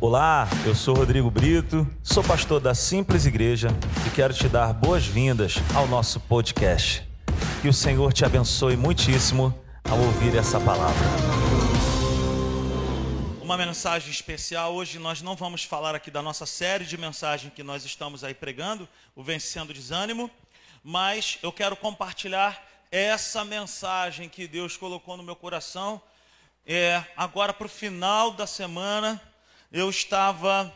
Olá, eu sou Rodrigo Brito, sou pastor da Simples Igreja e quero te dar boas-vindas ao nosso podcast. Que o Senhor te abençoe muitíssimo ao ouvir essa palavra. Uma mensagem especial. Hoje nós não vamos falar aqui da nossa série de mensagens que nós estamos aí pregando, o Vencendo o Desânimo, mas eu quero compartilhar essa mensagem que Deus colocou no meu coração. É, agora para o final da semana, eu estava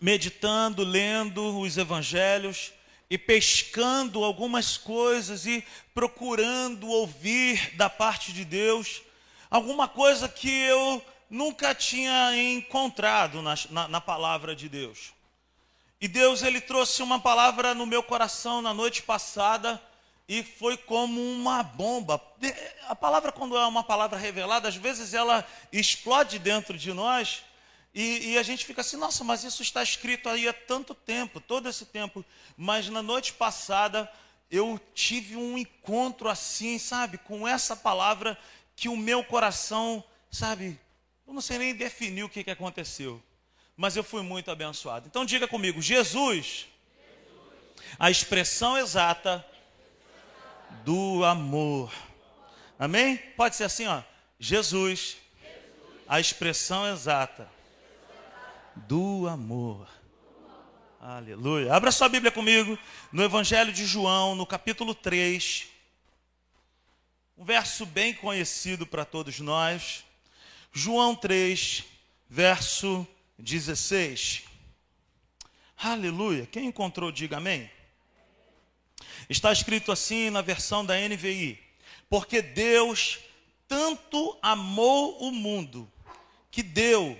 meditando, lendo os evangelhos e pescando algumas coisas e procurando ouvir da parte de Deus alguma coisa que eu nunca tinha encontrado na, na, na, palavra de Deus. E Deus ele trouxe uma palavra no meu coração na noite passada e foi como uma bomba. A palavra quando é uma palavra revelada, às vezes ela explode dentro de nós e, e, a gente fica assim, nossa, mas isso está escrito aí há tanto tempo, todo esse tempo. Mas na noite passada eu tive um encontro assim, sabe, com essa palavra que o meu coração, sabe, eu não sei nem definir o que, que aconteceu, mas eu fui muito abençoado. Então diga comigo, Jesus, a expressão exata do amor. Amém? Pode ser assim, ó. Jesus, a expressão exata do amor. Aleluia. Abra sua Bíblia comigo no Evangelho de João, no capítulo 3. Um verso bem conhecido para todos nós. João 3, verso 16. Aleluia. Quem encontrou, diga amém. Está escrito assim na versão da NVI: Porque Deus tanto amou o mundo que deu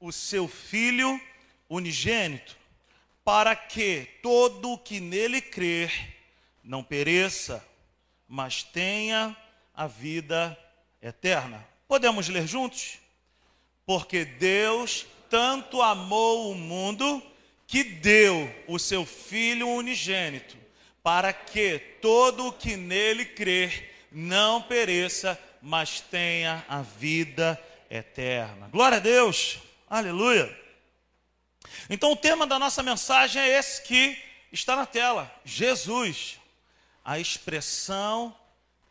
o seu Filho unigênito, para que todo o que nele crer não pereça, mas tenha a vida eterna. Podemos ler juntos? Porque Deus tanto amou o mundo que deu o seu Filho unigênito, para que todo o que nele crer não pereça, mas tenha a vida eterna. Glória a Deus! Aleluia. Então o tema da nossa mensagem é esse que está na tela: Jesus, a expressão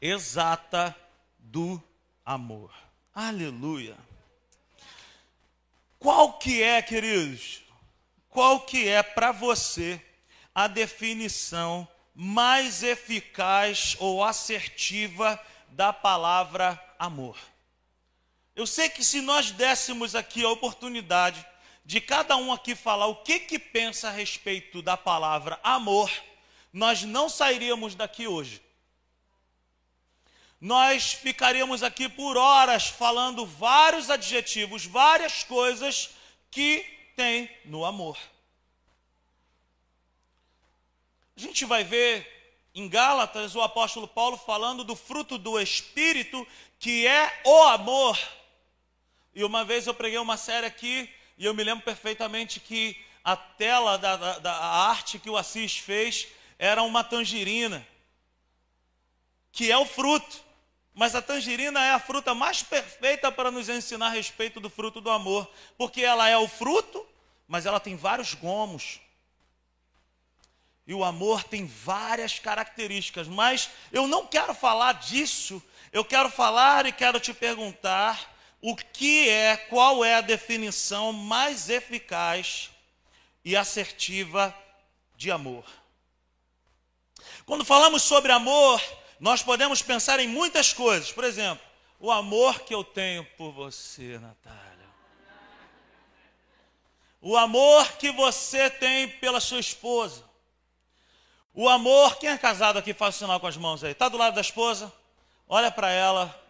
exata do amor. Aleluia. Qual que é, queridos? Qual que é para você a definição mais eficaz ou assertiva da palavra amor? Eu sei que se nós dessemos aqui a oportunidade de cada um aqui falar o que que pensa a respeito da palavra amor, nós não sairíamos daqui hoje. Nós ficaríamos aqui por horas falando vários adjetivos, várias coisas que tem no amor. A gente vai ver em Gálatas o apóstolo Paulo falando do fruto do Espírito, que é o amor. E uma vez eu preguei uma série aqui e eu me lembro perfeitamente que a tela da, da, da arte que o Assis fez era uma tangerina, que é o fruto. Mas a tangerina é a fruta mais perfeita para nos ensinar a respeito do fruto do amor, porque ela é o fruto, mas ela tem vários gomos. E o amor tem várias características, mas eu não quero falar disso. Eu quero falar e quero te perguntar o que é, qual é a definição mais eficaz e assertiva de amor. Quando falamos sobre amor, nós podemos pensar em muitas coisas. Por exemplo, o amor que eu tenho por você, Natália. O amor que você tem pela sua esposa. O amor, quem é casado aqui, faz o sinal com as mãos aí. Está do lado da esposa? Olha para ela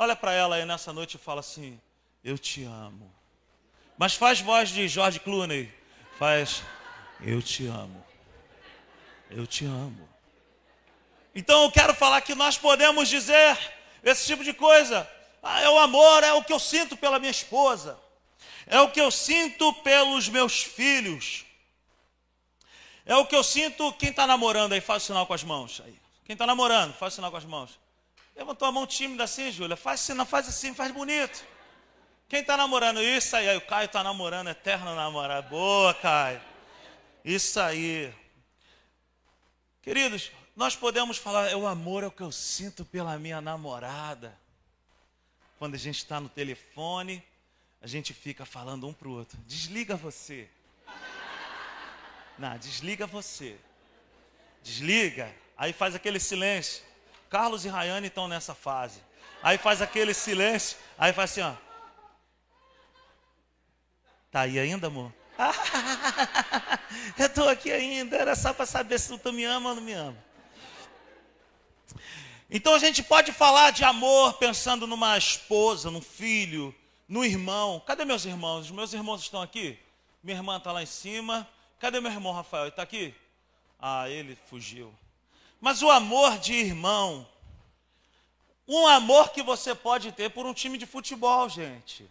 Olha para ela aí nessa noite e fala assim: Eu te amo. Mas faz voz de George Clooney. Faz: Eu te amo. Eu te amo. Então eu quero falar que nós podemos dizer esse tipo de coisa. Ah, é o amor, é o que eu sinto pela minha esposa. É o que eu sinto pelos meus filhos. É o que eu sinto. Quem está namorando aí, faz o sinal com as mãos. Aí. Quem está namorando, faz o sinal com as mãos. Levantou a mão tímida assim, Júlia. Faz assim, não faz assim, faz bonito. Quem está namorando isso aí? O Caio está namorando, eterno namorado. Boa, Caio. Isso aí. Queridos, nós podemos falar, é o amor é o que eu sinto pela minha namorada. Quando a gente está no telefone, a gente fica falando um para o outro. Desliga você. Não, desliga você. Desliga. Aí faz aquele silêncio. Carlos e Rayane estão nessa fase. Aí faz aquele silêncio. Aí faz assim, ó. Tá aí ainda, amor? eu estou aqui ainda. Era só para saber se tu me ama ou não me ama. Então a gente pode falar de amor pensando numa esposa, num filho, no irmão. Cadê meus irmãos? Os meus irmãos estão aqui? Minha irmã está lá em cima. Cadê meu irmão Rafael? Ele está aqui? Ah, ele fugiu. Mas o amor de irmão, um amor que você pode ter por um time de futebol, gente.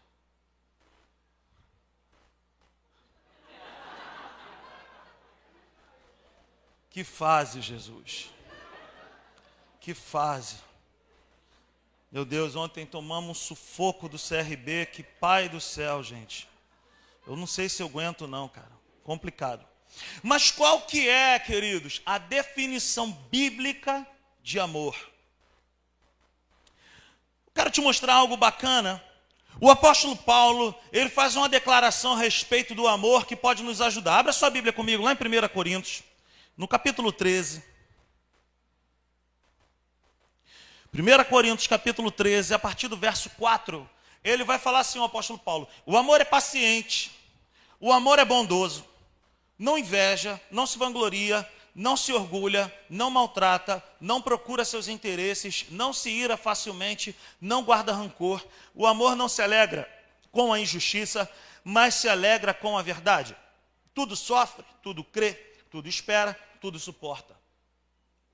Que fase, Jesus. Que fase. Meu Deus, ontem tomamos um sufoco do CRB, que pai do céu, gente. Eu não sei se eu aguento não, cara. Complicado. Mas qual que é, queridos, a definição bíblica de amor? Quero te mostrar algo bacana. O apóstolo Paulo, ele faz uma declaração a respeito do amor que pode nos ajudar. Abra sua Bíblia comigo lá em 1 Coríntios, no capítulo 13. 1 Coríntios capítulo 13, a partir do verso 4, ele vai falar assim, o apóstolo Paulo: o amor é paciente, o amor é bondoso, não inveja, não se vangloria, não se orgulha, não maltrata, não procura seus interesses, não se ira facilmente, não guarda rancor. O amor não se alegra com a injustiça, mas se alegra com a verdade. Tudo sofre, tudo crê, tudo espera, tudo suporta.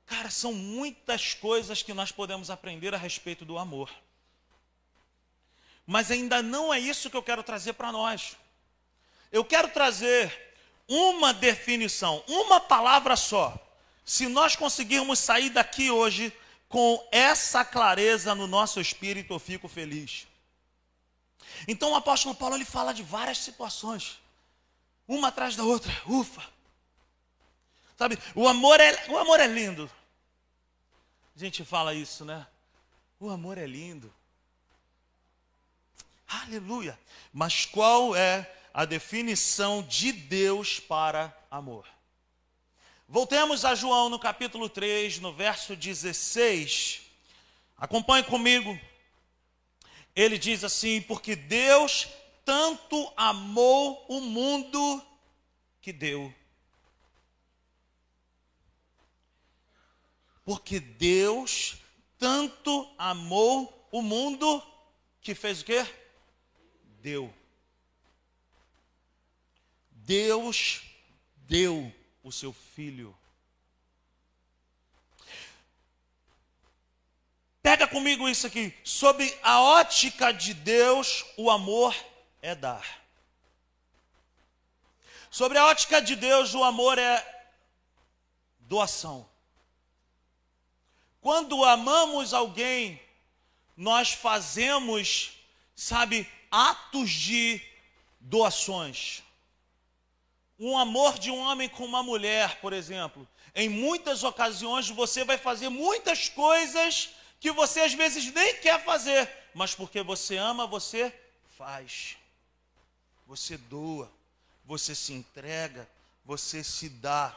Cara, são muitas coisas que nós podemos aprender a respeito do amor. Mas ainda não é isso que eu quero trazer para nós. Eu quero trazer uma definição, uma palavra só. Se nós conseguirmos sair daqui hoje com essa clareza no nosso espírito, eu fico feliz. Então o apóstolo Paulo ele fala de várias situações, uma atrás da outra. Ufa! Sabe, o amor é, o amor é lindo. A gente fala isso, né? O amor é lindo. Aleluia. Mas qual é a definição de Deus para amor? Voltemos a João no capítulo 3, no verso 16. Acompanhe comigo. Ele diz assim: Porque Deus tanto amou o mundo que deu Porque Deus tanto amou o mundo que fez o quê? Deu. Deus deu o seu filho. Pega comigo isso aqui. Sob a ótica de Deus, o amor é dar. Sobre a ótica de Deus, o amor é doação. Quando amamos alguém, nós fazemos, sabe, atos de doações. Um amor de um homem com uma mulher, por exemplo. Em muitas ocasiões você vai fazer muitas coisas que você às vezes nem quer fazer, mas porque você ama, você faz. Você doa, você se entrega, você se dá.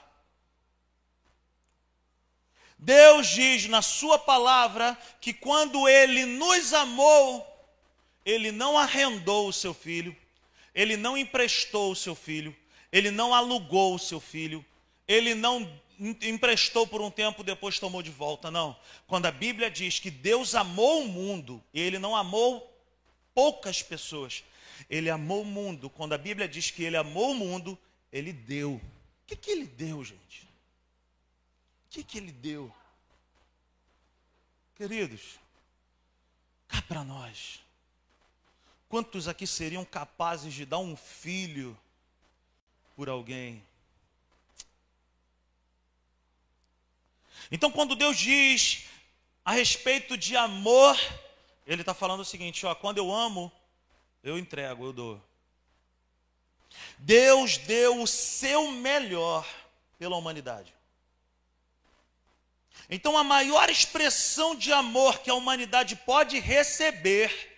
Deus diz na Sua palavra que quando Ele nos amou, Ele não arrendou o seu filho, Ele não emprestou o seu filho, Ele não alugou o seu filho, Ele não emprestou por um tempo, depois tomou de volta. Não. Quando a Bíblia diz que Deus amou o mundo, Ele não amou poucas pessoas, Ele amou o mundo. Quando a Bíblia diz que Ele amou o mundo, Ele deu. O que, que Ele deu, gente? O que, que ele deu? Queridos, cá para nós. Quantos aqui seriam capazes de dar um filho por alguém? Então, quando Deus diz a respeito de amor, Ele está falando o seguinte: ó, quando eu amo, eu entrego, eu dou. Deus deu o seu melhor pela humanidade. Então, a maior expressão de amor que a humanidade pode receber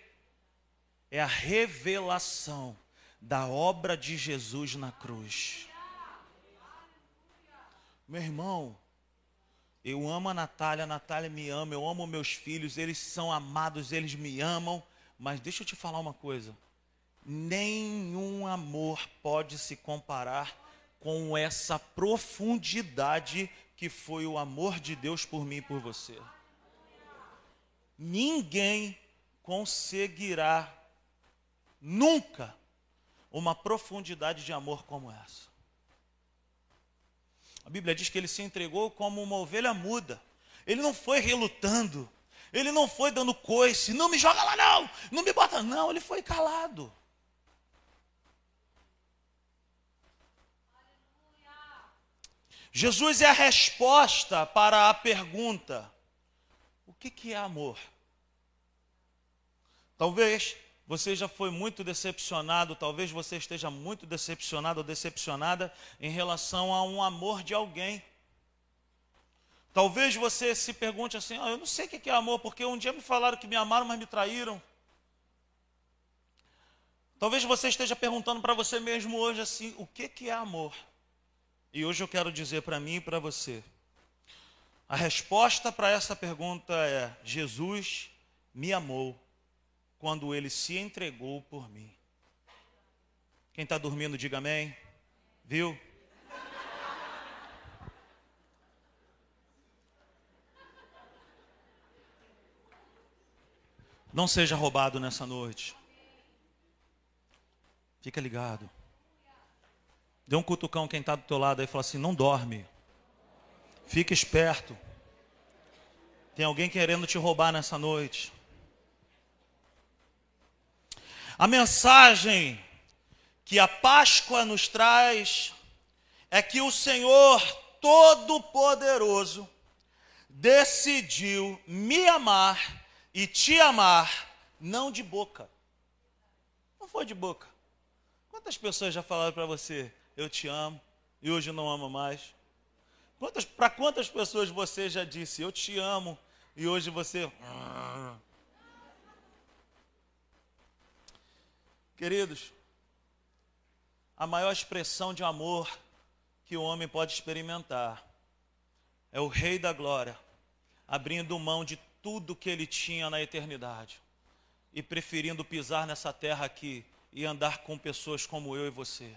é a revelação da obra de Jesus na cruz. Meu irmão, eu amo a Natália, a Natália me ama, eu amo meus filhos, eles são amados, eles me amam, mas deixa eu te falar uma coisa: nenhum amor pode se comparar com essa profundidade que foi o amor de Deus por mim e por você. Ninguém conseguirá nunca uma profundidade de amor como essa. A Bíblia diz que ele se entregou como uma ovelha muda. Ele não foi relutando. Ele não foi dando coice. Não me joga lá, não. Não me bota, não. Ele foi calado. Jesus é a resposta para a pergunta: o que, que é amor? Talvez você já foi muito decepcionado, talvez você esteja muito decepcionado ou decepcionada em relação a um amor de alguém. Talvez você se pergunte assim: oh, eu não sei o que é amor, porque um dia me falaram que me amaram, mas me traíram. Talvez você esteja perguntando para você mesmo hoje assim: o que é amor? E hoje eu quero dizer para mim e para você: a resposta para essa pergunta é: Jesus me amou quando ele se entregou por mim. Quem está dormindo, diga amém. Viu? Não seja roubado nessa noite. Fica ligado. Dê um cutucão quem está do teu lado aí e fala assim: não dorme. Fica esperto. Tem alguém querendo te roubar nessa noite. A mensagem que a Páscoa nos traz é que o Senhor Todo-Poderoso decidiu me amar e te amar, não de boca. Não foi de boca. Quantas pessoas já falaram para você, eu te amo, e hoje não ama mais? Para quantas pessoas você já disse, eu te amo, e hoje você. Queridos, a maior expressão de amor que o homem pode experimentar é o Rei da Glória, abrindo mão de tudo que ele tinha na eternidade e preferindo pisar nessa terra aqui e andar com pessoas como eu e você.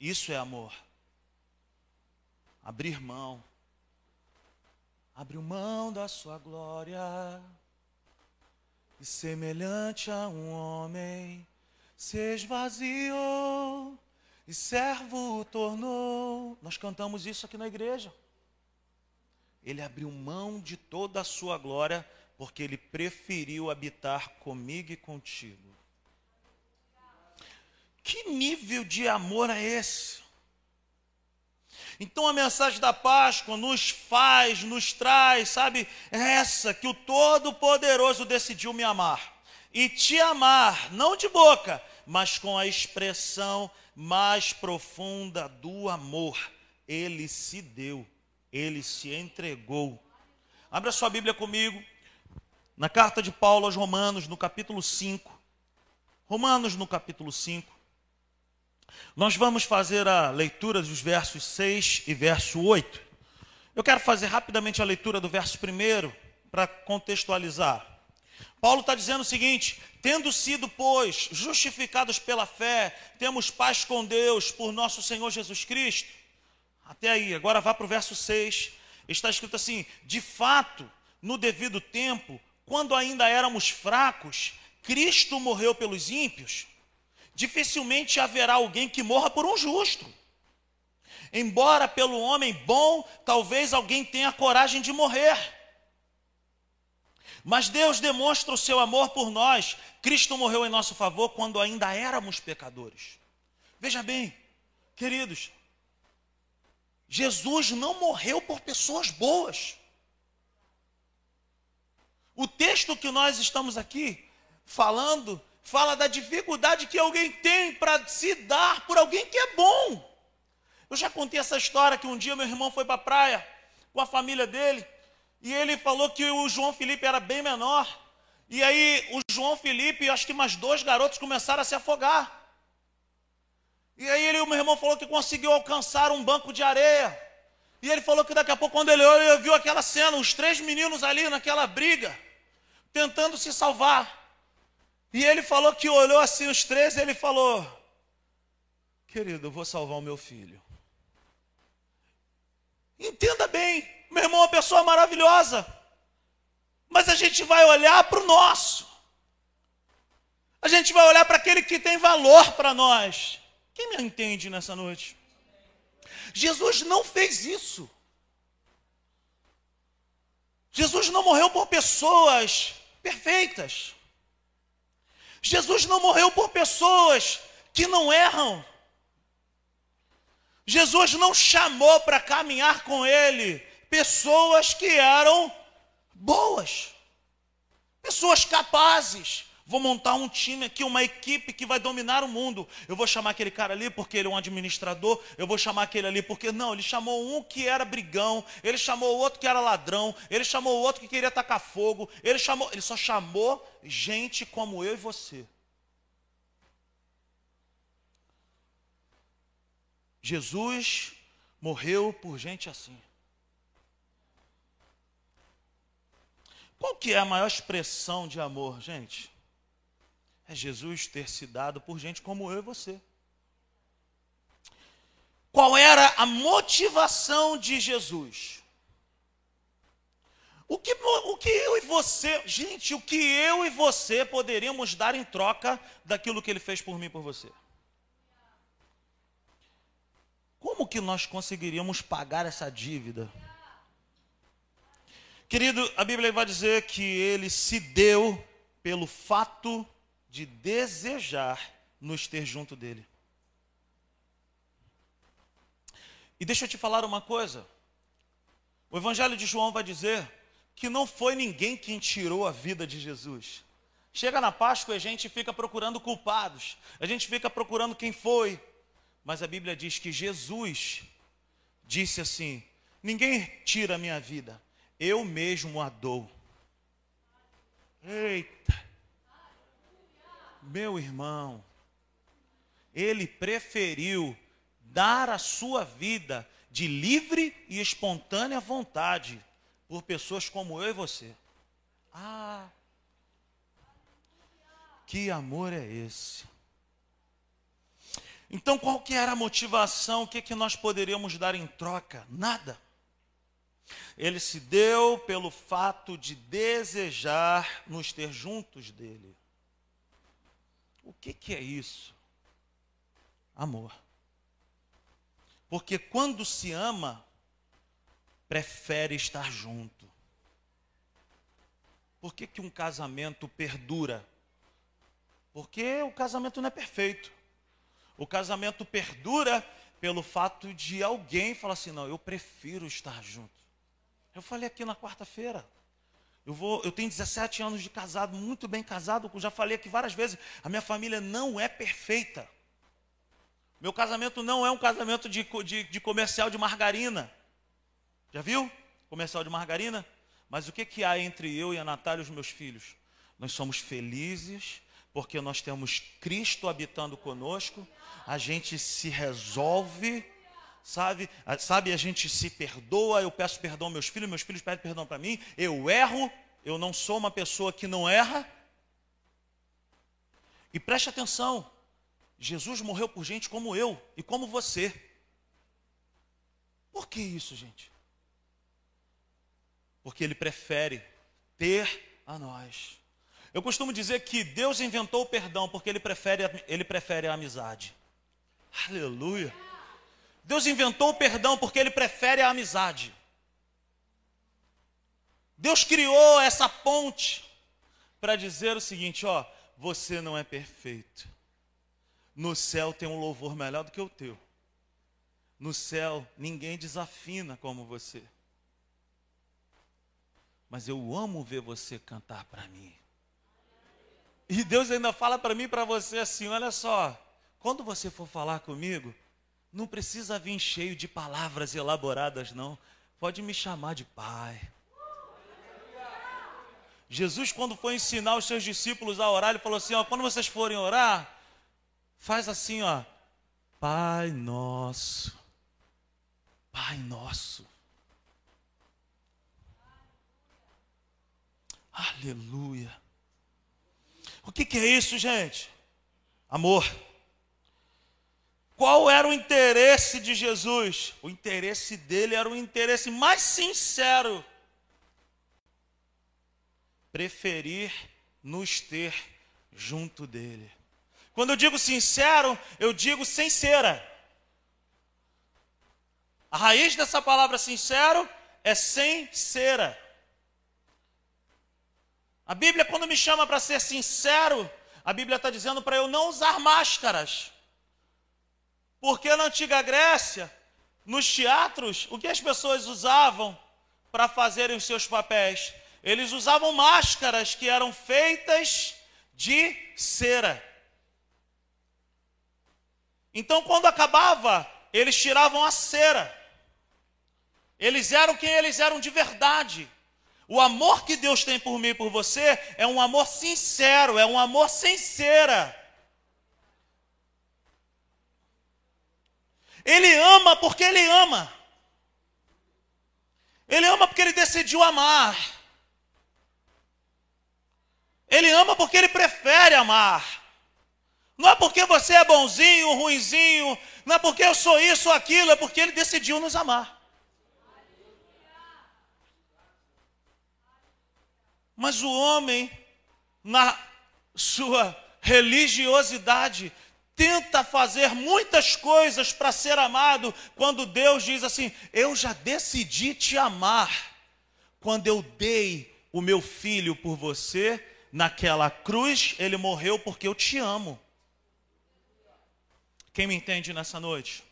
Isso é amor. Abrir mão. Abriu mão da sua glória e semelhante a um homem se esvaziou e servo tornou. Nós cantamos isso aqui na igreja. Ele abriu mão de toda a sua glória porque ele preferiu habitar comigo e contigo. Que nível de amor é esse? Então a mensagem da Páscoa nos faz, nos traz, sabe, essa que o Todo-Poderoso decidiu me amar. E te amar, não de boca, mas com a expressão mais profunda do amor. Ele se deu, ele se entregou. Abra sua Bíblia comigo, na carta de Paulo aos Romanos, no capítulo 5. Romanos, no capítulo 5. Nós vamos fazer a leitura dos versos 6 e verso 8. Eu quero fazer rapidamente a leitura do verso 1 para contextualizar. Paulo está dizendo o seguinte: tendo sido, pois, justificados pela fé, temos paz com Deus por nosso Senhor Jesus Cristo. Até aí, agora vá para o verso 6. Está escrito assim: de fato, no devido tempo, quando ainda éramos fracos, Cristo morreu pelos ímpios dificilmente haverá alguém que morra por um justo. Embora pelo homem bom, talvez alguém tenha coragem de morrer. Mas Deus demonstra o seu amor por nós. Cristo morreu em nosso favor quando ainda éramos pecadores. Veja bem, queridos, Jesus não morreu por pessoas boas. O texto que nós estamos aqui falando, fala da dificuldade que alguém tem para se dar por alguém que é bom. Eu já contei essa história que um dia meu irmão foi para a praia com a família dele e ele falou que o João Felipe era bem menor. E aí o João Felipe e acho que mais dois garotos começaram a se afogar. E aí ele, o meu irmão falou que conseguiu alcançar um banco de areia. E ele falou que daqui a pouco, quando ele olhou, ele viu aquela cena, os três meninos ali naquela briga, tentando se salvar. E ele falou que olhou assim os três e ele falou: Querido, eu vou salvar o meu filho. Entenda bem, meu irmão é uma pessoa maravilhosa, mas a gente vai olhar para o nosso, a gente vai olhar para aquele que tem valor para nós. Quem me entende nessa noite? Jesus não fez isso. Jesus não morreu por pessoas perfeitas. Jesus não morreu por pessoas que não erram. Jesus não chamou para caminhar com ele pessoas que eram boas, pessoas capazes, Vou montar um time aqui, uma equipe que vai dominar o mundo. Eu vou chamar aquele cara ali porque ele é um administrador. Eu vou chamar aquele ali porque. Não, ele chamou um que era brigão. Ele chamou o outro que era ladrão. Ele chamou o outro que queria tacar fogo. Ele, chamou, ele só chamou gente como eu e você. Jesus morreu por gente assim. Qual que é a maior expressão de amor, gente? É Jesus ter se dado por gente como eu e você. Qual era a motivação de Jesus? O que, o que eu e você, gente, o que eu e você poderíamos dar em troca daquilo que ele fez por mim e por você? Como que nós conseguiríamos pagar essa dívida? Querido, a Bíblia vai dizer que ele se deu pelo fato de desejar nos ter junto dele. E deixa eu te falar uma coisa. O Evangelho de João vai dizer que não foi ninguém quem tirou a vida de Jesus. Chega na Páscoa e a gente fica procurando culpados, a gente fica procurando quem foi. Mas a Bíblia diz que Jesus disse assim: Ninguém tira a minha vida, eu mesmo a dou. Eita! Meu irmão, ele preferiu dar a sua vida de livre e espontânea vontade por pessoas como eu e você. Ah, que amor é esse? Então, qual que era a motivação? O que, que nós poderíamos dar em troca? Nada. Ele se deu pelo fato de desejar nos ter juntos dele. O que, que é isso? Amor. Porque quando se ama, prefere estar junto. Por que, que um casamento perdura? Porque o casamento não é perfeito. O casamento perdura pelo fato de alguém falar assim: não, eu prefiro estar junto. Eu falei aqui na quarta-feira. Eu, vou, eu tenho 17 anos de casado, muito bem casado, já falei aqui várias vezes. A minha família não é perfeita. Meu casamento não é um casamento de, de, de comercial de margarina. Já viu? Comercial de margarina? Mas o que, que há entre eu e a Natália e os meus filhos? Nós somos felizes porque nós temos Cristo habitando conosco, a gente se resolve, sabe? Sabe, a gente se perdoa, eu peço perdão aos meus filhos, meus filhos pedem perdão para mim, eu erro, eu não sou uma pessoa que não erra. E preste atenção, Jesus morreu por gente como eu e como você. Por que isso, gente? Porque ele prefere ter a nós. Eu costumo dizer que Deus inventou o perdão porque ele prefere, ele prefere a amizade. Aleluia. Deus inventou o perdão porque ele prefere a amizade. Deus criou essa ponte para dizer o seguinte: ó, você não é perfeito. No céu tem um louvor melhor do que o teu. No céu ninguém desafina como você. Mas eu amo ver você cantar para mim. E Deus ainda fala para mim e para você assim: olha só, quando você for falar comigo, não precisa vir cheio de palavras elaboradas, não. Pode me chamar de pai. Jesus, quando foi ensinar os seus discípulos a orar, ele falou assim: ó, quando vocês forem orar, faz assim, ó, Pai nosso, Pai nosso. Aleluia. O que, que é isso, gente? Amor. Qual era o interesse de Jesus? O interesse dele era o interesse mais sincero. Preferir nos ter junto dele. Quando eu digo sincero, eu digo sem cera. A raiz dessa palavra sincero é sem cera. A Bíblia, quando me chama para ser sincero, a Bíblia está dizendo para eu não usar máscaras. Porque na antiga Grécia, nos teatros, o que as pessoas usavam para fazerem os seus papéis? Eles usavam máscaras que eram feitas de cera. Então, quando acabava, eles tiravam a cera. Eles eram quem eles eram de verdade. O amor que Deus tem por mim e por você é um amor sincero, é um amor sincera. Ele ama porque ele ama. Ele ama porque ele decidiu amar. Ele ama porque ele prefere amar. Não é porque você é bonzinho, ruinzinho, não é porque eu sou isso ou aquilo, é porque ele decidiu nos amar. Mas o homem, na sua religiosidade, tenta fazer muitas coisas para ser amado, quando Deus diz assim: Eu já decidi te amar, quando eu dei o meu filho por você, naquela cruz, ele morreu porque eu te amo. Quem me entende nessa noite?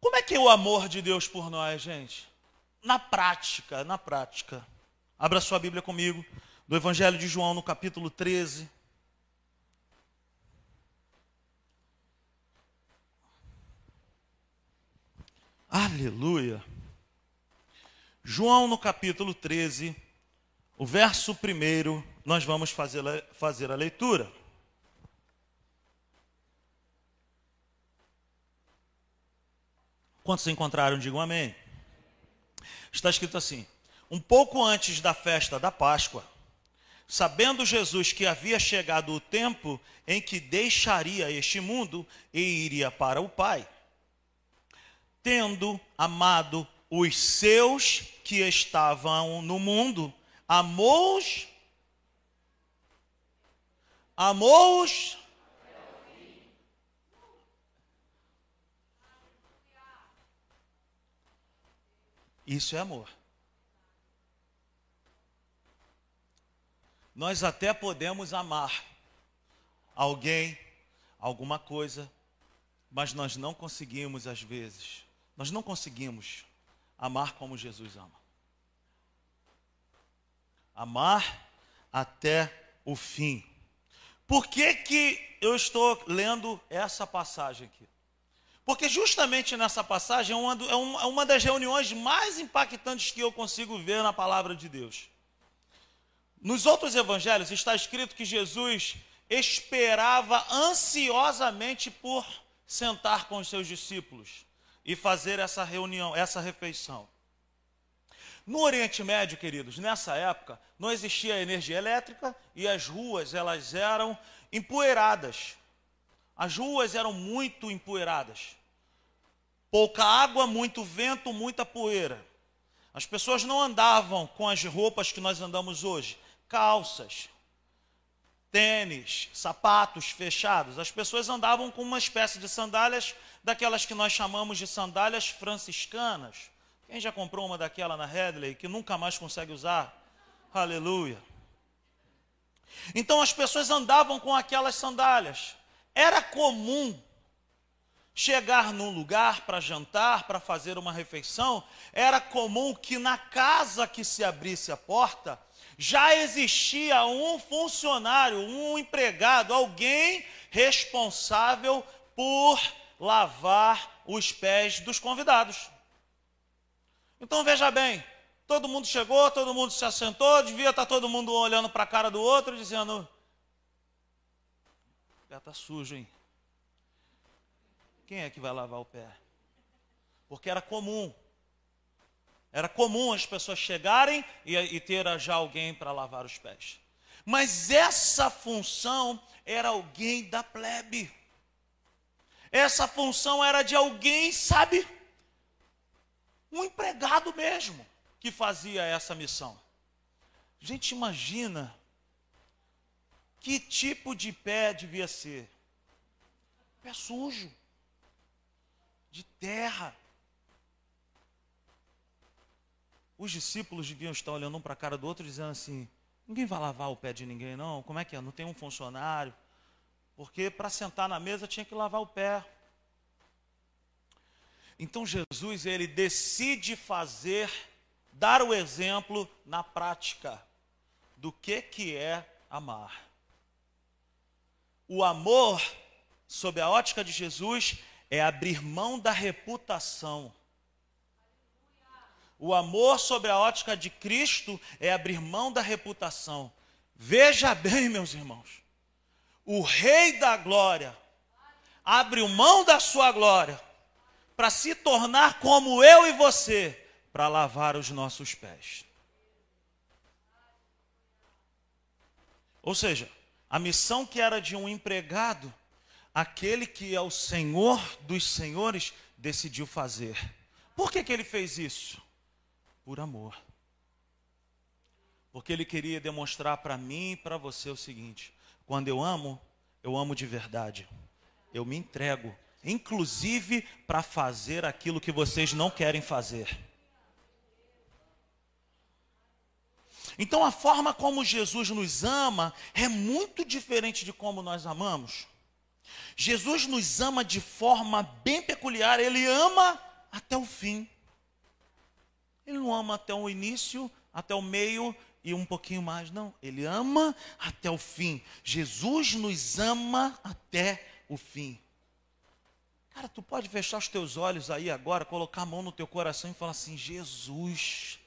Como é que é o amor de Deus por nós, gente? Na prática, na prática. Abra sua Bíblia comigo, do Evangelho de João, no capítulo 13. Aleluia. João, no capítulo 13, o verso primeiro, nós vamos fazer, fazer a leitura. Quantos encontraram, digam amém. Está escrito assim: um pouco antes da festa da Páscoa, sabendo Jesus que havia chegado o tempo em que deixaria este mundo e iria para o Pai, tendo amado os seus que estavam no mundo, amou-os, amou-os? Isso é amor. Nós até podemos amar alguém, alguma coisa, mas nós não conseguimos, às vezes, nós não conseguimos amar como Jesus ama. Amar até o fim. Por que, que eu estou lendo essa passagem aqui? Porque justamente nessa passagem é uma, é uma das reuniões mais impactantes que eu consigo ver na palavra de Deus. Nos outros evangelhos está escrito que Jesus esperava ansiosamente por sentar com os seus discípulos e fazer essa reunião, essa refeição. No Oriente Médio, queridos, nessa época, não existia energia elétrica e as ruas elas eram empoeiradas. As ruas eram muito empoeiradas. Pouca água, muito vento, muita poeira. As pessoas não andavam com as roupas que nós andamos hoje calças, tênis, sapatos fechados. As pessoas andavam com uma espécie de sandálias, daquelas que nós chamamos de sandálias franciscanas. Quem já comprou uma daquela na Headley que nunca mais consegue usar? Aleluia. Então as pessoas andavam com aquelas sandálias. Era comum chegar num lugar para jantar, para fazer uma refeição, era comum que na casa que se abrisse a porta, já existia um funcionário, um empregado, alguém responsável por lavar os pés dos convidados. Então veja bem, todo mundo chegou, todo mundo se assentou, devia estar todo mundo olhando para a cara do outro, dizendo: o pé está sujo, hein? Quem é que vai lavar o pé? Porque era comum. Era comum as pessoas chegarem e, e ter já alguém para lavar os pés. Mas essa função era alguém da plebe. Essa função era de alguém, sabe? Um empregado mesmo que fazia essa missão. Gente, imagina que tipo de pé devia ser? Pé sujo, de terra. Os discípulos deviam estar olhando um para a cara do outro dizendo assim: ninguém vai lavar o pé de ninguém, não. Como é que é? Não tem um funcionário. Porque para sentar na mesa tinha que lavar o pé. Então Jesus, ele decide fazer, dar o exemplo na prática do que, que é amar. O amor, sob a ótica de Jesus, é abrir mão da reputação. O amor sobre a ótica de Cristo é abrir mão da reputação. Veja bem, meus irmãos, o Rei da Glória abre mão da sua glória para se tornar como eu e você, para lavar os nossos pés. Ou seja, a missão que era de um empregado, aquele que é o Senhor dos senhores decidiu fazer. Por que, que ele fez isso? Por amor. Porque ele queria demonstrar para mim e para você o seguinte: quando eu amo, eu amo de verdade. Eu me entrego, inclusive para fazer aquilo que vocês não querem fazer. Então a forma como Jesus nos ama é muito diferente de como nós amamos. Jesus nos ama de forma bem peculiar, ele ama até o fim. Ele não ama até o início, até o meio e um pouquinho mais, não. Ele ama até o fim. Jesus nos ama até o fim. Cara, tu pode fechar os teus olhos aí agora, colocar a mão no teu coração e falar assim: Jesus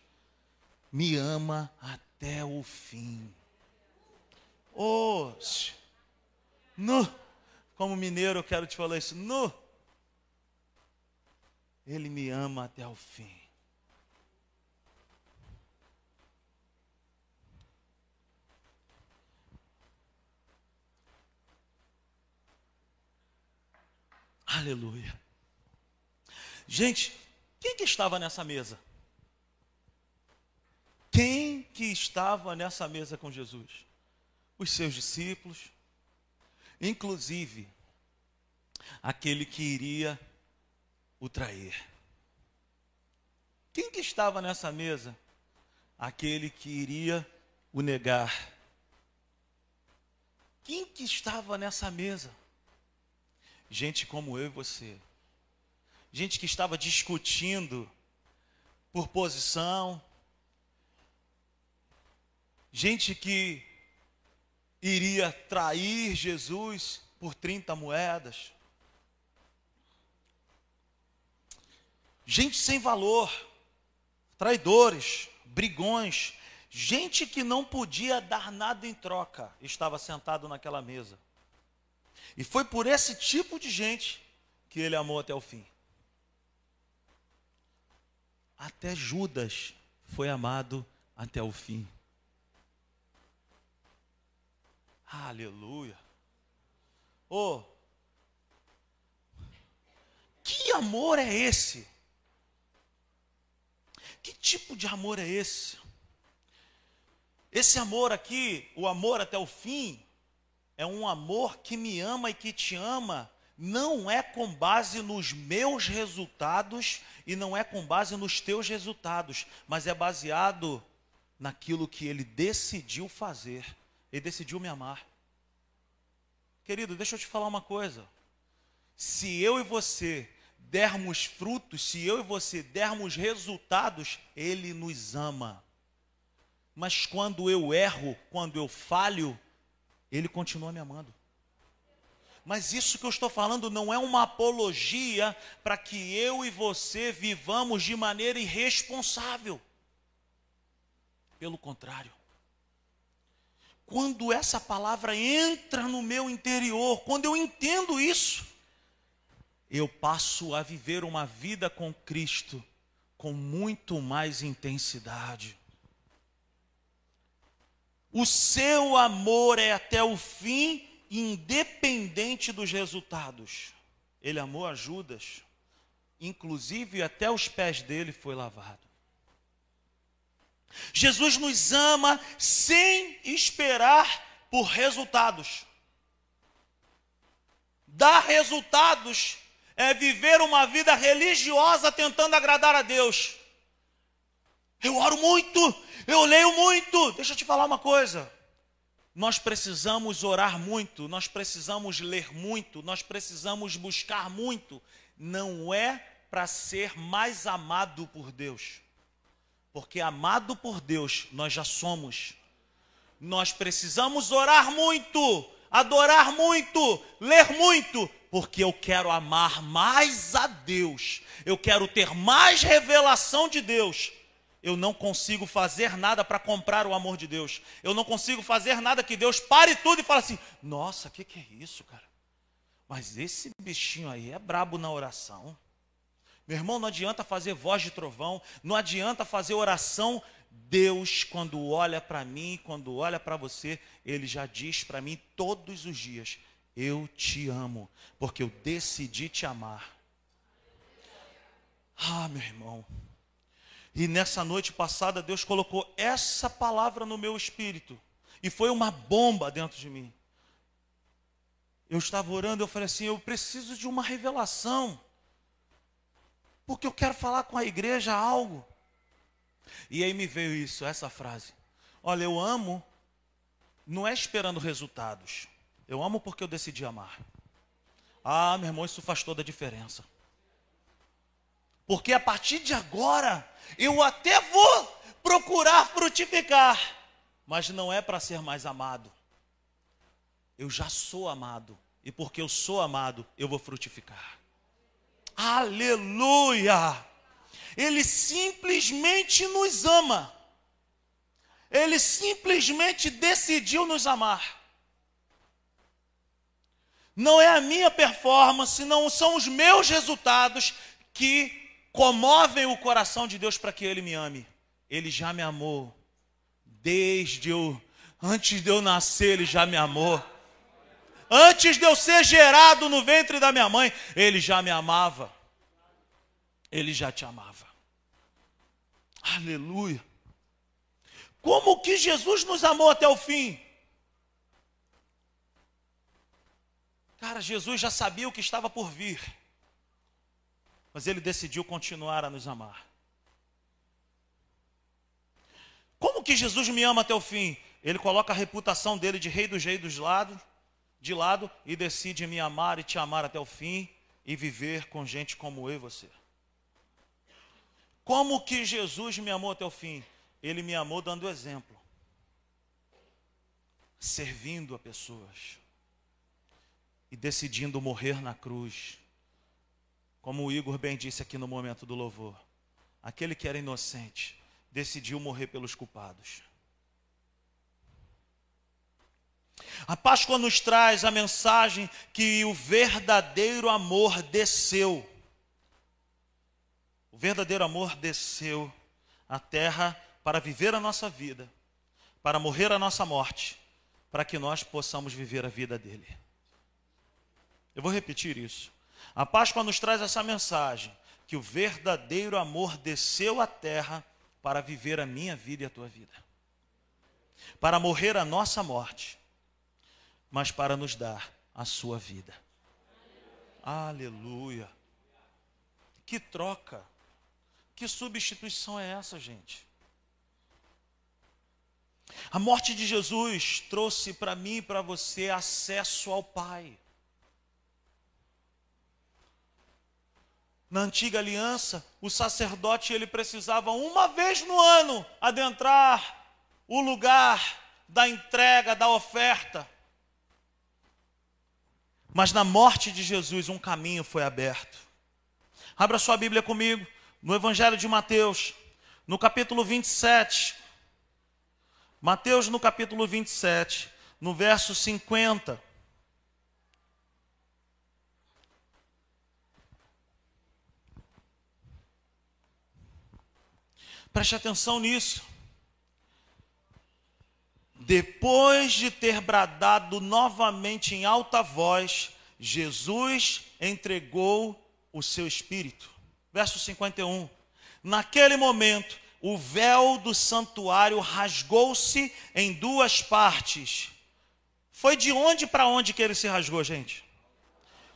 me ama até o fim. Oh, no, como mineiro eu quero te falar isso, no, Ele me ama até o fim. Aleluia. Gente, quem que estava nessa mesa? Quem que estava nessa mesa com Jesus? Os seus discípulos, inclusive aquele que iria o trair. Quem que estava nessa mesa? Aquele que iria o negar. Quem que estava nessa mesa? Gente como eu e você, gente que estava discutindo por posição, gente que iria trair Jesus por 30 moedas, gente sem valor, traidores, brigões, gente que não podia dar nada em troca, estava sentado naquela mesa. E foi por esse tipo de gente que ele amou até o fim. Até Judas foi amado até o fim. Aleluia. Oh, que amor é esse? Que tipo de amor é esse? Esse amor aqui, o amor até o fim, é um amor que me ama e que te ama, não é com base nos meus resultados e não é com base nos teus resultados, mas é baseado naquilo que ele decidiu fazer. Ele decidiu me amar. Querido, deixa eu te falar uma coisa. Se eu e você dermos frutos, se eu e você dermos resultados, ele nos ama. Mas quando eu erro, quando eu falho, Ele continua me amando. Mas isso que eu estou falando não é uma apologia para que eu e você vivamos de maneira irresponsável. Pelo contrário. Quando essa palavra entra no meu interior, quando eu entendo isso, eu passo a viver uma vida com Cristo com muito mais intensidade. O seu amor é até o fim, independente dos resultados. Ele amou a Judas, inclusive até os pés dele foi lavado. Jesus nos ama sem esperar por resultados. Dar resultados é viver uma vida religiosa tentando agradar a Deus. Eu oro muito, eu leio muito. Deixa eu te falar uma coisa. Nós precisamos orar muito, nós precisamos ler muito, nós precisamos buscar muito. Não é para ser mais amado por Deus. Porque amado por Deus nós já somos. Nós precisamos orar muito, adorar muito, ler muito, porque eu quero amar mais a Deus, eu quero ter mais revelação de Deus. Eu não consigo fazer nada para comprar o amor de Deus. Eu não consigo fazer nada que Deus pare tudo e fale assim: Nossa, o que, que é isso, cara? Mas esse bichinho aí é brabo na oração. Meu irmão, não adianta fazer voz de trovão, não adianta fazer oração. Deus, quando olha para mim, quando olha para você, Ele já diz para mim todos os dias: eu te amo, porque eu decidi te amar. Ah, meu irmão. E nessa noite passada, Deus colocou essa palavra no meu espírito. E foi uma bomba dentro de mim. Eu estava orando, eu falei assim: eu preciso de uma revelação. Porque eu quero falar com a igreja algo. E aí me veio isso, essa frase. Olha, eu amo, não é esperando resultados. Eu amo porque eu decidi amar. Ah, meu irmão, isso faz toda a diferença. Porque a partir de agora, eu até vou procurar frutificar, mas não é para ser mais amado. Eu já sou amado, e porque eu sou amado, eu vou frutificar. Aleluia! Ele simplesmente nos ama. Ele simplesmente decidiu nos amar. Não é a minha performance, não são os meus resultados que comovem o coração de Deus para que Ele me ame. Ele já me amou. Desde eu, antes de eu nascer, Ele já me amou. Antes de eu ser gerado no ventre da minha mãe, Ele já me amava. Ele já te amava. Aleluia. Como que Jesus nos amou até o fim? Cara, Jesus já sabia o que estava por vir, mas ele decidiu continuar a nos amar. Como que Jesus me ama até o fim? Ele coloca a reputação dele de rei dos reis dos lados, de lado e decide me amar e te amar até o fim e viver com gente como eu e você. Como que Jesus me amou até o fim? Ele me amou dando exemplo, servindo a pessoas e decidindo morrer na cruz. Como o Igor bem disse aqui no momento do louvor, aquele que era inocente decidiu morrer pelos culpados. A Páscoa nos traz a mensagem que o verdadeiro amor desceu. O verdadeiro amor desceu à terra para viver a nossa vida, para morrer a nossa morte, para que nós possamos viver a vida dele. Eu vou repetir isso. A Páscoa nos traz essa mensagem: que o verdadeiro amor desceu à terra para viver a minha vida e a tua vida, para morrer a nossa morte, mas para nos dar a sua vida. Aleluia. Que troca, que substituição é essa, gente? A morte de Jesus trouxe para mim e para você acesso ao Pai. Na antiga aliança, o sacerdote ele precisava uma vez no ano adentrar o lugar da entrega, da oferta. Mas na morte de Jesus, um caminho foi aberto. Abra sua Bíblia comigo, no Evangelho de Mateus, no capítulo 27. Mateus, no capítulo 27, no verso 50. Preste atenção nisso. Depois de ter bradado novamente em alta voz, Jesus entregou o seu espírito. Verso 51. Naquele momento, o véu do santuário rasgou-se em duas partes. Foi de onde para onde que ele se rasgou, gente?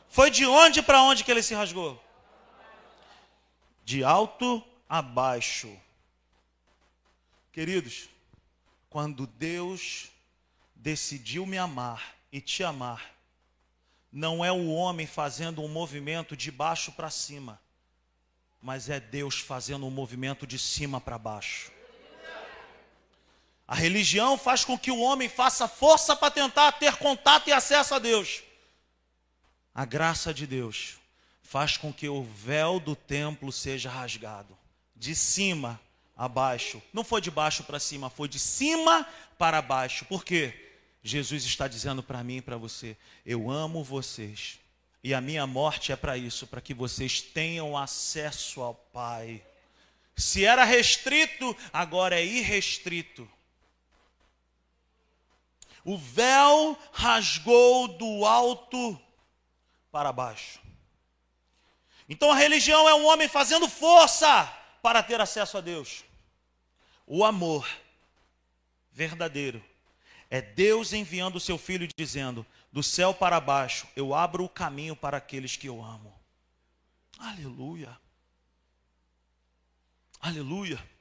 Foi de onde para onde que ele se rasgou? De alto a baixo. Queridos, quando Deus decidiu me amar e te amar, não é o homem fazendo um movimento de baixo para cima, mas é Deus fazendo um movimento de cima para baixo. A religião faz com que o homem faça força para tentar ter contato e acesso a Deus. A graça de Deus faz com que o véu do templo seja rasgado de cima abaixo. Não foi de baixo para cima, foi de cima para baixo. Por quê? Jesus está dizendo para mim e para você: eu amo vocês. E a minha morte é para isso, para que vocês tenham acesso ao Pai. Se era restrito, agora é irrestrito. O véu rasgou do alto para baixo. Então a religião é um homem fazendo força para ter acesso a Deus. O amor verdadeiro é Deus enviando o seu filho dizendo: do céu para baixo, eu abro o caminho para aqueles que eu amo. Aleluia. Aleluia.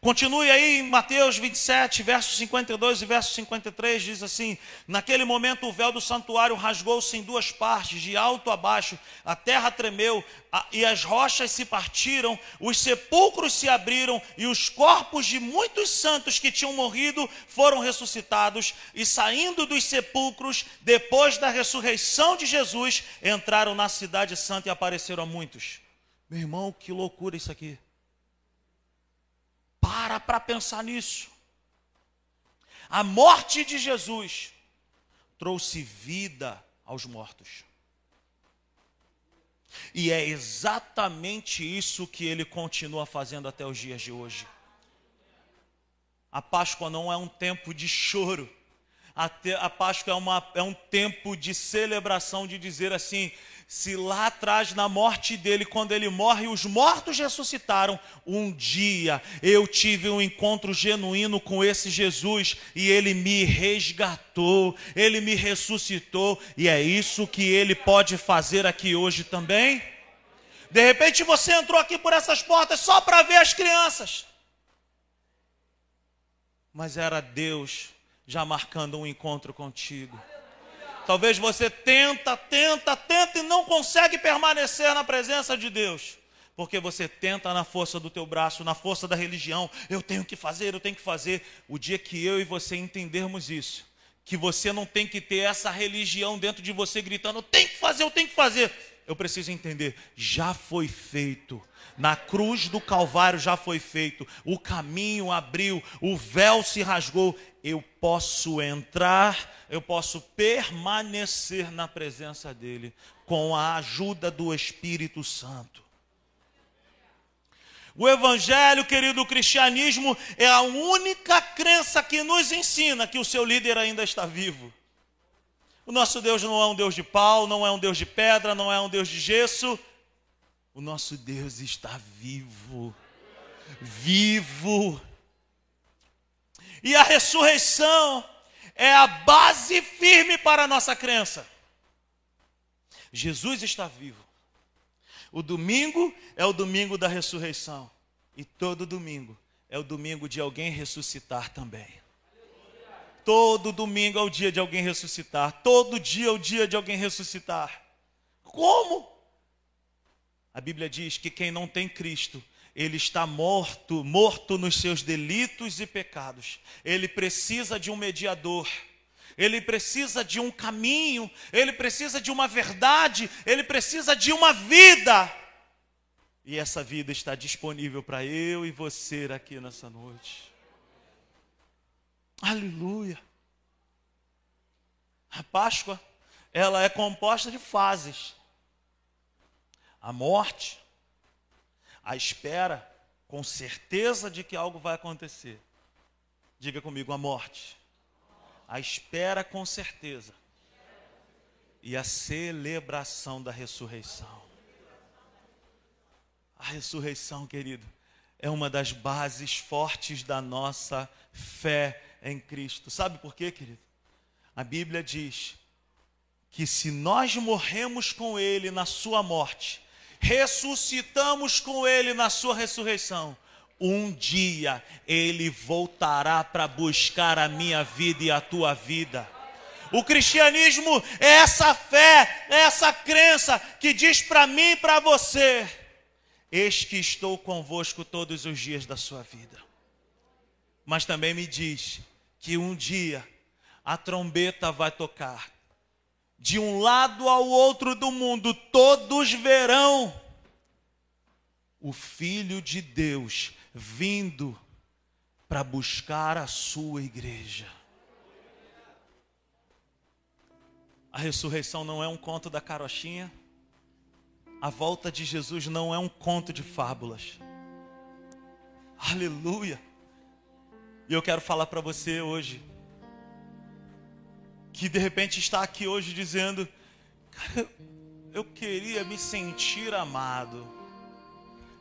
Continue aí em Mateus 27, versos 52 e verso 53, diz assim: Naquele momento o véu do santuário rasgou-se em duas partes, de alto a baixo, a terra tremeu a, e as rochas se partiram, os sepulcros se abriram e os corpos de muitos santos que tinham morrido foram ressuscitados, e saindo dos sepulcros, depois da ressurreição de Jesus, entraram na cidade santa e apareceram a muitos. Meu irmão, que loucura isso aqui. Para para pensar nisso. A morte de Jesus trouxe vida aos mortos. E é exatamente isso que ele continua fazendo até os dias de hoje. A Páscoa não é um tempo de choro. A, te, a Páscoa é, uma, é um tempo de celebração, de dizer assim: se lá atrás, na morte dele, quando ele morre, os mortos ressuscitaram, um dia eu tive um encontro genuíno com esse Jesus e ele me resgatou, ele me ressuscitou, e é isso que ele pode fazer aqui hoje também. De repente você entrou aqui por essas portas só para ver as crianças, mas era Deus já marcando um encontro contigo. Talvez você tenta, tenta, tenta e não consegue permanecer na presença de Deus. Porque você tenta na força do teu braço, na força da religião. Eu tenho que fazer, eu tenho que fazer. O dia que eu e você entendermos isso, que você não tem que ter essa religião dentro de você gritando, eu tenho que fazer, eu tenho que fazer. Eu preciso entender, já foi feito. Na cruz do Calvário já foi feito. O caminho abriu, o véu se rasgou. Eu posso entrar eu posso permanecer na presença dEle com a ajuda do Espírito Santo. O Evangelho, querido, o cristianismo é a única crença que nos ensina que o seu líder ainda está vivo. O nosso Deus não é um Deus de pau, não é um Deus de pedra, não é um Deus de gesso. O nosso Deus está vivo. Vivo. E a ressurreição é a base firme para a nossa crença. Jesus está vivo. O domingo é o domingo da ressurreição. E todo domingo é o domingo de alguém ressuscitar também. Todo domingo é o dia de alguém ressuscitar. Todo dia é o dia de alguém ressuscitar. Como? A Bíblia diz que quem não tem Cristo, ele está morto, morto nos seus delitos e pecados. Ele precisa de um mediador. Ele precisa de um caminho, ele precisa de uma verdade, ele precisa de uma vida. E essa vida está disponível para eu e você aqui nessa noite. Aleluia. A Páscoa, ela é composta de fases. A morte, a espera, com certeza de que algo vai acontecer. Diga comigo, a morte. A espera com certeza. E a celebração da ressurreição. A ressurreição, querido, é uma das bases fortes da nossa fé em Cristo. Sabe por quê, querido? A Bíblia diz que se nós morremos com Ele na Sua morte, ressuscitamos com Ele na Sua ressurreição, um dia Ele voltará para buscar a minha vida e a tua vida. O cristianismo é essa fé, é essa crença que diz para mim e para você: Eis que estou convosco todos os dias da sua vida. Mas também me diz que um dia a trombeta vai tocar. De um lado ao outro do mundo, todos verão o Filho de Deus vindo para buscar a sua igreja. A ressurreição não é um conto da carochinha. A volta de Jesus não é um conto de fábulas. Aleluia. E eu quero falar para você hoje que de repente está aqui hoje dizendo: Cara, eu queria me sentir amado.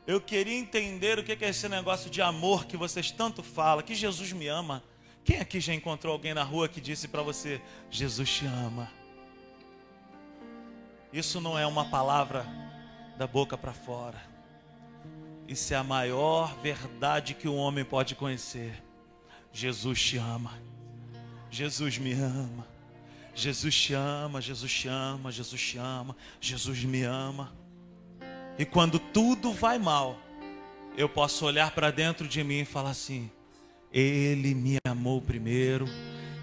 Eu queria entender o que é esse negócio de amor que vocês tanto falam, que Jesus me ama. Quem aqui já encontrou alguém na rua que disse para você: Jesus te ama? Isso não é uma palavra da boca para fora. Isso é a maior verdade que o homem pode conhecer. Jesus te ama. Jesus me ama. Jesus te ama, Jesus te ama, Jesus te ama, Jesus me ama. E quando tudo vai mal, eu posso olhar para dentro de mim e falar assim: Ele me amou primeiro,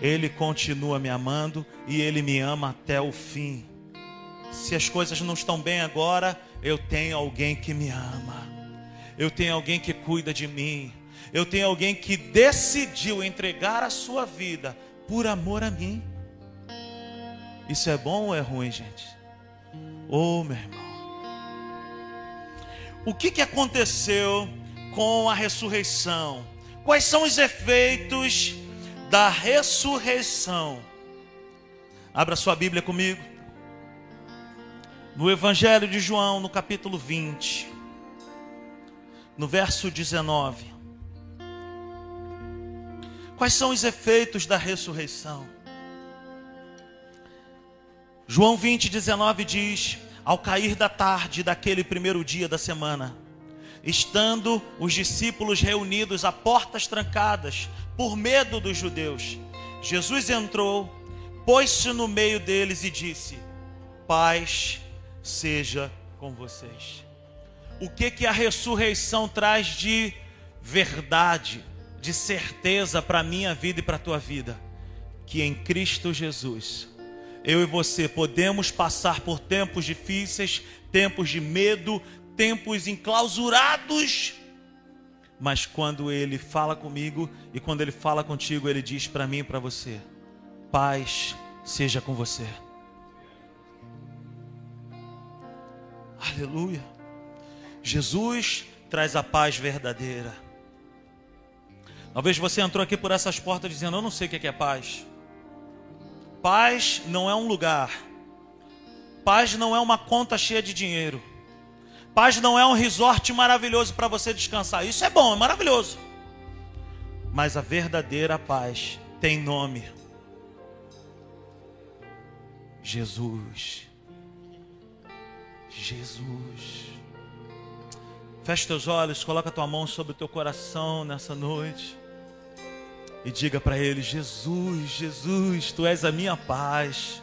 Ele continua me amando e Ele me ama até o fim. Se as coisas não estão bem agora, eu tenho alguém que me ama, eu tenho alguém que cuida de mim, eu tenho alguém que decidiu entregar a sua vida por amor a mim. Isso é bom ou é ruim, gente? Oh, meu irmão. O que, que aconteceu com a ressurreição? Quais são os efeitos da ressurreição? Abra sua Bíblia comigo. No Evangelho de João, no capítulo 20, no verso 19. Quais são os efeitos da ressurreição? João 20, 19 diz: Ao cair da tarde daquele primeiro dia da semana, estando os discípulos reunidos a portas trancadas, por medo dos judeus, Jesus entrou, pôs-se no meio deles e disse: Paz seja com vocês. O que que a ressurreição traz de verdade, de certeza para a minha vida e para a tua vida? Que em Cristo Jesus eu e você podemos passar por tempos difíceis, tempos de medo, tempos enclausurados, mas quando Ele fala comigo e quando Ele fala contigo, Ele diz para mim e para você: paz seja com você. Aleluia. Jesus traz a paz verdadeira. Talvez você entrou aqui por essas portas dizendo: Eu não sei o que é paz. Paz não é um lugar. Paz não é uma conta cheia de dinheiro. Paz não é um resort maravilhoso para você descansar. Isso é bom, é maravilhoso. Mas a verdadeira paz tem nome. Jesus. Jesus. Feche teus olhos, coloca tua mão sobre o teu coração nessa noite e diga para ele: Jesus, Jesus, tu és a minha paz.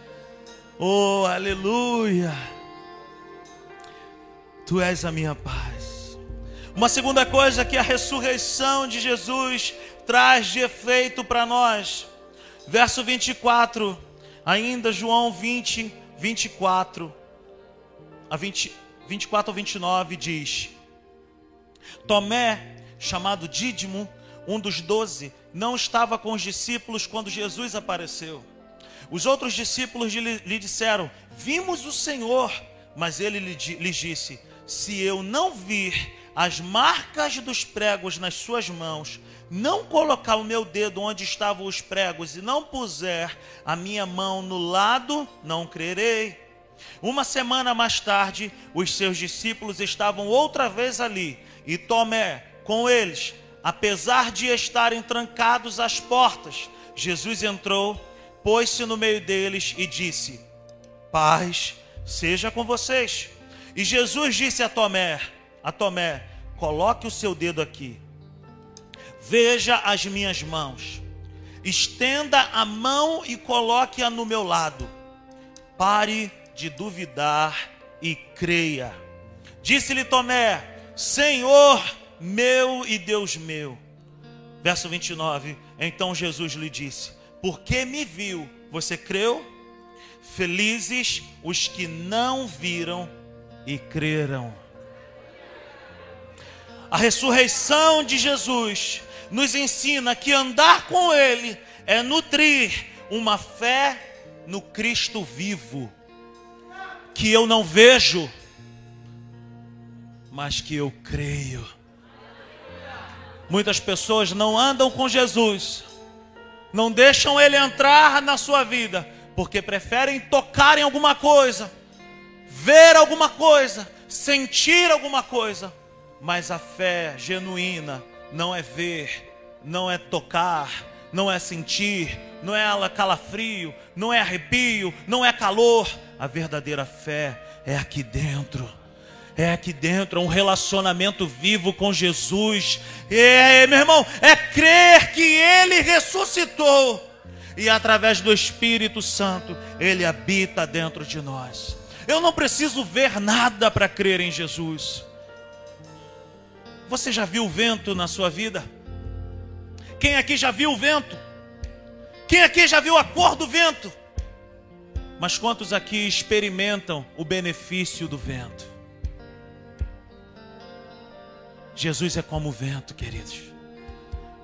Oh, aleluia! Tu és a minha paz. Uma segunda coisa que a ressurreição de Jesus traz de efeito para nós. Verso 24, ainda João 20, 24, a 20, 24 ao 29 diz: Tomé, chamado Dídimo, um dos doze, não estava com os discípulos quando Jesus apareceu. Os outros discípulos lhe disseram: Vimos o Senhor. Mas ele lhes disse: Se eu não vir as marcas dos pregos nas suas mãos, não colocar o meu dedo onde estavam os pregos e não puser a minha mão no lado, não crerei. Uma semana mais tarde, os seus discípulos estavam outra vez ali e Tomé com eles. Apesar de estarem trancados as portas, Jesus entrou, pôs-se no meio deles e disse: Paz seja com vocês. E Jesus disse a Tomé: a Tomé, coloque o seu dedo aqui. Veja as minhas mãos. Estenda a mão e coloque-a no meu lado. Pare de duvidar e creia. Disse-lhe Tomé: Senhor meu e Deus meu. Verso 29. Então Jesus lhe disse: Porque me viu, você creu? Felizes os que não viram e creram. A ressurreição de Jesus nos ensina que andar com Ele é nutrir uma fé no Cristo vivo, que eu não vejo, mas que eu creio. Muitas pessoas não andam com Jesus, não deixam Ele entrar na sua vida, porque preferem tocar em alguma coisa, ver alguma coisa, sentir alguma coisa mas a fé genuína não é ver, não é tocar, não é sentir, não é calafrio, não é arrepio, não é calor. A verdadeira fé é aqui dentro. É aqui dentro, é um relacionamento vivo com Jesus. É, meu irmão, é crer que Ele ressuscitou. E através do Espírito Santo, Ele habita dentro de nós. Eu não preciso ver nada para crer em Jesus. Você já viu vento na sua vida? Quem aqui já viu o vento? Quem aqui já viu a cor do vento? Mas quantos aqui experimentam o benefício do vento? Jesus é como o vento, queridos.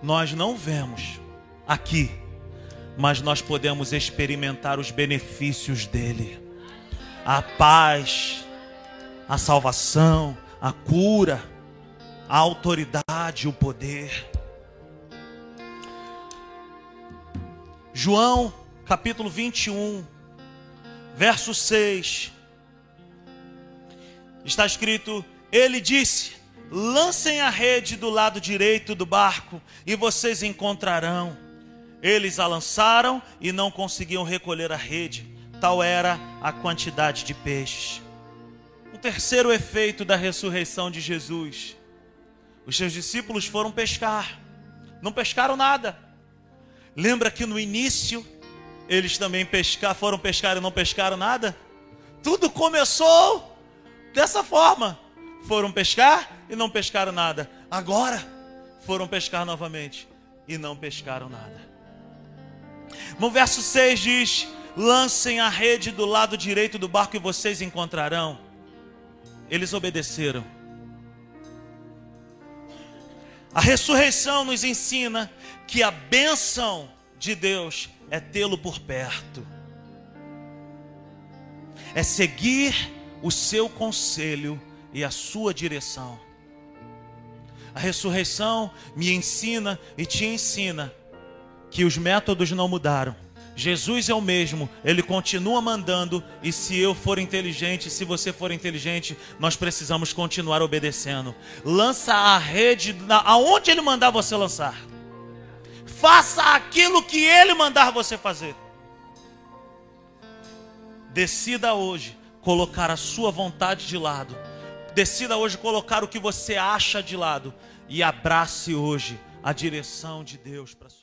Nós não vemos aqui, mas nós podemos experimentar os benefícios dele. A paz, a salvação, a cura a autoridade, o poder. João, capítulo 21, verso 6. Está escrito: Ele disse: Lancem a rede do lado direito do barco e vocês encontrarão. Eles a lançaram e não conseguiam recolher a rede, tal era a quantidade de peixes. O terceiro efeito da ressurreição de Jesus os seus discípulos foram pescar, não pescaram nada. Lembra que no início eles também pescar, foram pescar e não pescaram nada? Tudo começou dessa forma. Foram pescar e não pescaram nada. Agora foram pescar novamente e não pescaram nada. No verso 6 diz: Lancem a rede do lado direito do barco e vocês encontrarão. Eles obedeceram a ressurreição nos ensina que a bênção de Deus é tê-lo por perto, é seguir o seu conselho e a sua direção. A ressurreição me ensina e te ensina que os métodos não mudaram Jesus é o mesmo, ele continua mandando, e se eu for inteligente, se você for inteligente, nós precisamos continuar obedecendo. Lança a rede aonde ele mandar você lançar. Faça aquilo que ele mandar você fazer. Decida hoje colocar a sua vontade de lado. Decida hoje colocar o que você acha de lado e abrace hoje a direção de Deus para sua